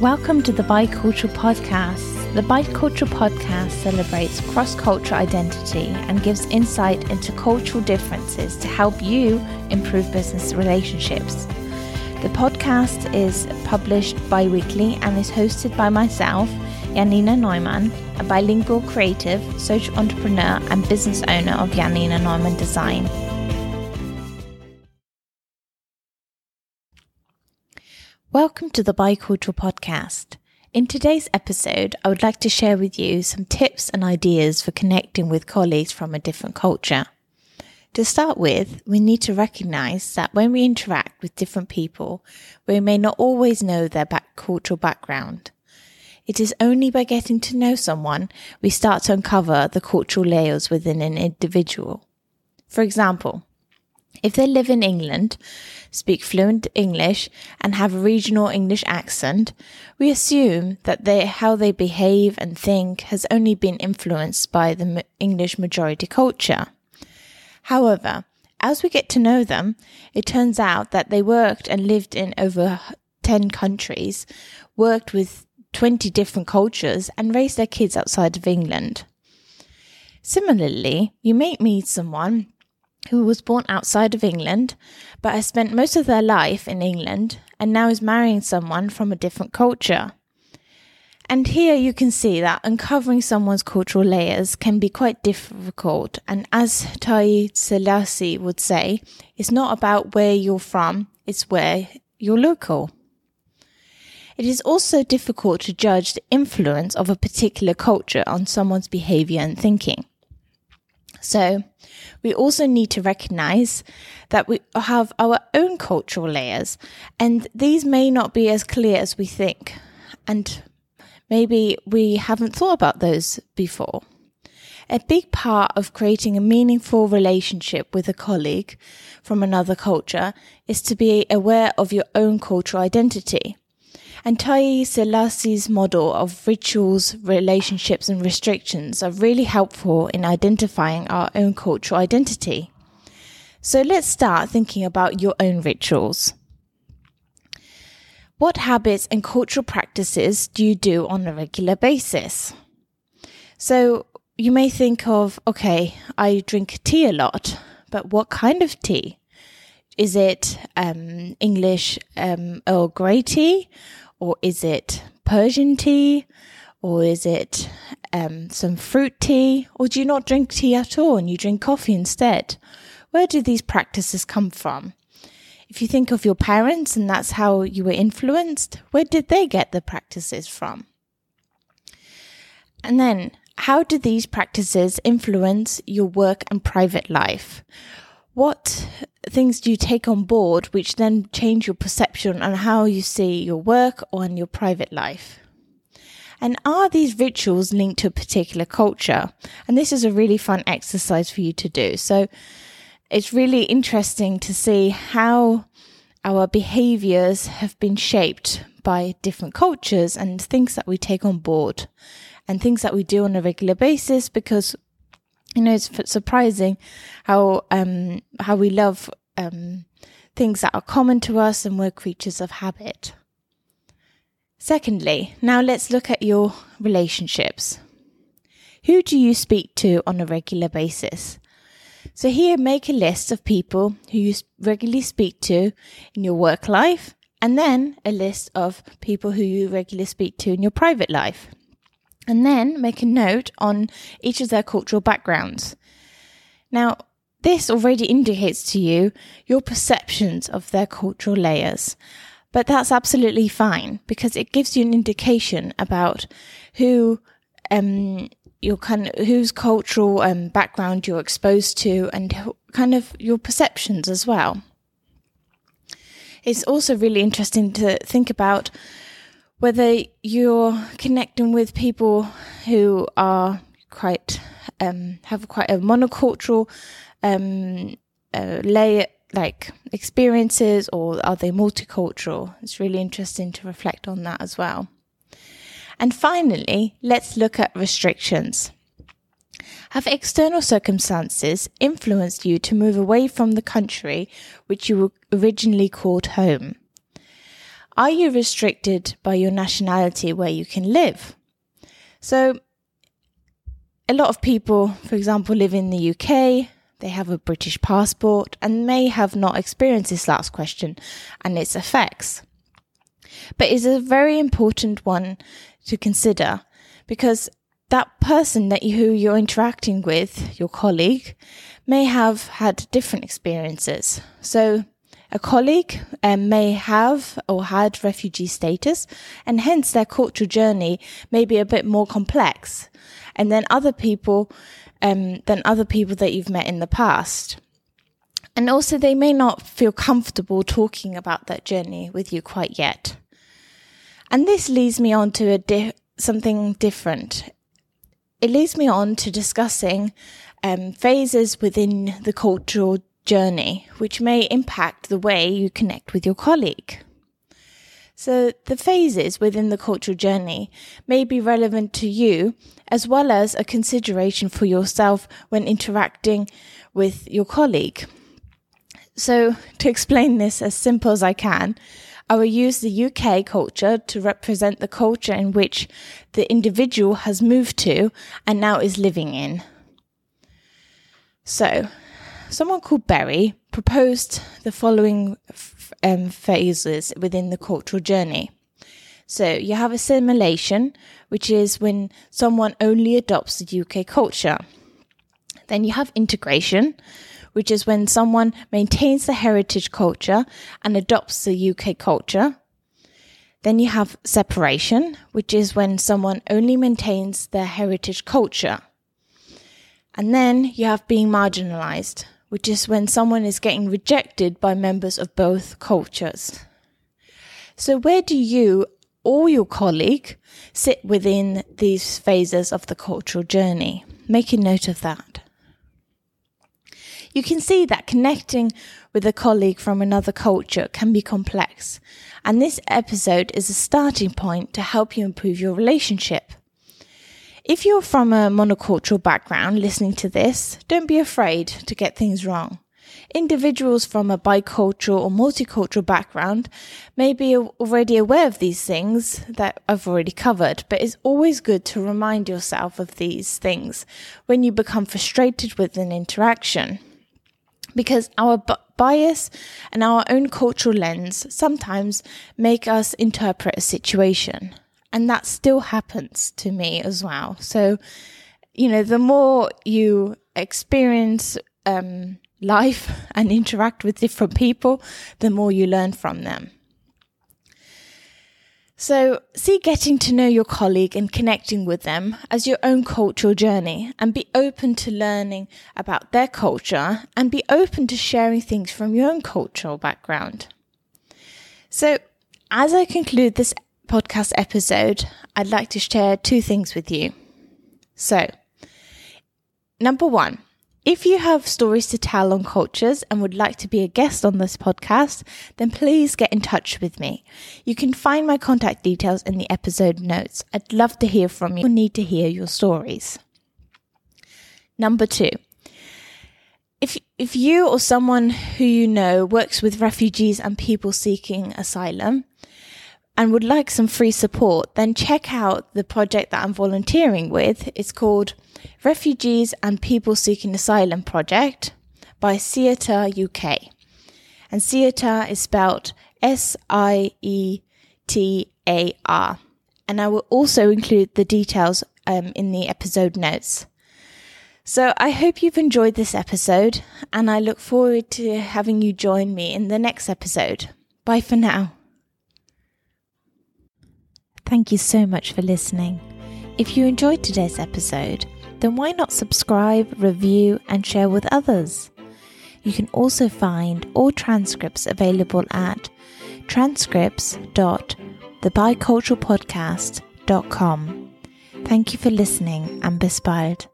Welcome to the Bicultural Podcast. The Bicultural Podcast celebrates cross cultural identity and gives insight into cultural differences to help you improve business relationships. The podcast is published bi weekly and is hosted by myself, Janina Neumann, a bilingual creative, social entrepreneur, and business owner of Janina Neumann Design. Welcome to the Bicultural Podcast. In today's episode, I would like to share with you some tips and ideas for connecting with colleagues from a different culture. To start with, we need to recognize that when we interact with different people, we may not always know their back- cultural background. It is only by getting to know someone we start to uncover the cultural layers within an individual. For example, if they live in England, speak fluent English, and have a regional English accent, we assume that they, how they behave and think has only been influenced by the English majority culture. However, as we get to know them, it turns out that they worked and lived in over 10 countries, worked with 20 different cultures, and raised their kids outside of England. Similarly, you may meet someone who was born outside of England, but has spent most of their life in England and now is marrying someone from a different culture. And here you can see that uncovering someone's cultural layers can be quite difficult. And as Taiye Selasi would say, it's not about where you're from, it's where you're local. It is also difficult to judge the influence of a particular culture on someone's behavior and thinking. So, we also need to recognize that we have our own cultural layers, and these may not be as clear as we think. And maybe we haven't thought about those before. A big part of creating a meaningful relationship with a colleague from another culture is to be aware of your own cultural identity. And Taiye Selasi's model of rituals, relationships, and restrictions are really helpful in identifying our own cultural identity. So let's start thinking about your own rituals. What habits and cultural practices do you do on a regular basis? So you may think of, okay, I drink tea a lot, but what kind of tea? Is it um, English um, Earl Grey tea? Or is it Persian tea? Or is it um, some fruit tea? Or do you not drink tea at all and you drink coffee instead? Where do these practices come from? If you think of your parents and that's how you were influenced, where did they get the practices from? And then, how do these practices influence your work and private life? What things do you take on board which then change your perception on how you see your work or in your private life? And are these rituals linked to a particular culture? And this is a really fun exercise for you to do. So it's really interesting to see how our behaviors have been shaped by different cultures and things that we take on board and things that we do on a regular basis because you know, it's surprising how um, how we love um, things that are common to us, and we're creatures of habit. Secondly, now let's look at your relationships. Who do you speak to on a regular basis? So here, make a list of people who you regularly speak to in your work life, and then a list of people who you regularly speak to in your private life and then make a note on each of their cultural backgrounds. Now, this already indicates to you your perceptions of their cultural layers, but that's absolutely fine because it gives you an indication about who um, your kind of whose cultural um, background you're exposed to and kind of your perceptions as well. It's also really interesting to think about whether you're connecting with people who are quite um, have quite a monocultural um, uh, layer like experiences or are they multicultural? It's really interesting to reflect on that as well. And finally let's look at restrictions. Have external circumstances influenced you to move away from the country which you originally called home Are you restricted by your nationality where you can live? So, a lot of people, for example, live in the UK, they have a British passport, and may have not experienced this last question and its effects. But it's a very important one to consider because that person that you, who you're interacting with, your colleague, may have had different experiences. So a colleague um, may have or had refugee status, and hence their cultural journey may be a bit more complex. And then other people, um, than other people that you've met in the past. And also, they may not feel comfortable talking about that journey with you quite yet. And this leads me on to a di- something different. It leads me on to discussing um, phases within the cultural journey, which may impact the way you connect with your colleague. So, the phases within the cultural journey may be relevant to you as well as a consideration for yourself when interacting with your colleague. So, to explain this as simple as I can, I will use the UK culture to represent the culture in which the individual has moved to and now is living in. So, someone called Berry proposed the following f- um, phases within the cultural journey. So, you have assimilation, which is when someone only adopts the UK culture. Then you have integration, which is when someone maintains the heritage culture and adopts the UK culture. Then you have separation, which is when someone only maintains their heritage culture. And then you have being marginalized, which is when someone is getting rejected by members of both cultures. So, where do you or your colleague sit within these phases of the cultural journey? Make a note of that you can see that connecting with a colleague from another culture can be complex. And this episode is a starting point to help you improve your relationship. If you're from a monocultural background listening to this, don't be afraid to get things wrong. Individuals from a bicultural or multicultural background may be already aware of these things that I've already covered, but it's always good to remind yourself of these things when you become frustrated with an interaction because our bias and our own cultural lens sometimes make us interpret a situation. And that still happens to me as well. So, you know, the more you experience um, life and interact with different people, the more you learn from them. So, see getting to know your colleague and connecting with them as your own cultural journey and be open to learning about their culture and be open to sharing things from your own cultural background. So, as I conclude this podcast episode, I'd like to share two things with you. So, number one, if you have stories to tell on cultures and would like to be a guest on this podcast, then please get in touch with me. You can find my contact details in the episode notes. I'd love to hear from you. I need to hear your stories. Number two. If, if you or someone who you know works with refugees and people seeking asylum, and would like some free support, then check out the project that I'm volunteering with. It's called Refugees and People Seeking Asylum Project by SIETAR UK. And SIETAR is spelled S I E T A R. And I will also include the details um, in the episode notes. So I hope you've enjoyed this episode, and I look forward to having you join me in the next episode. Bye for now. Thank you so much for listening. If you enjoyed today's episode, then why not subscribe, review, and share with others? You can also find all transcripts available at transcripts.thebiculturalpodcast.com. Thank you for listening and bis bald.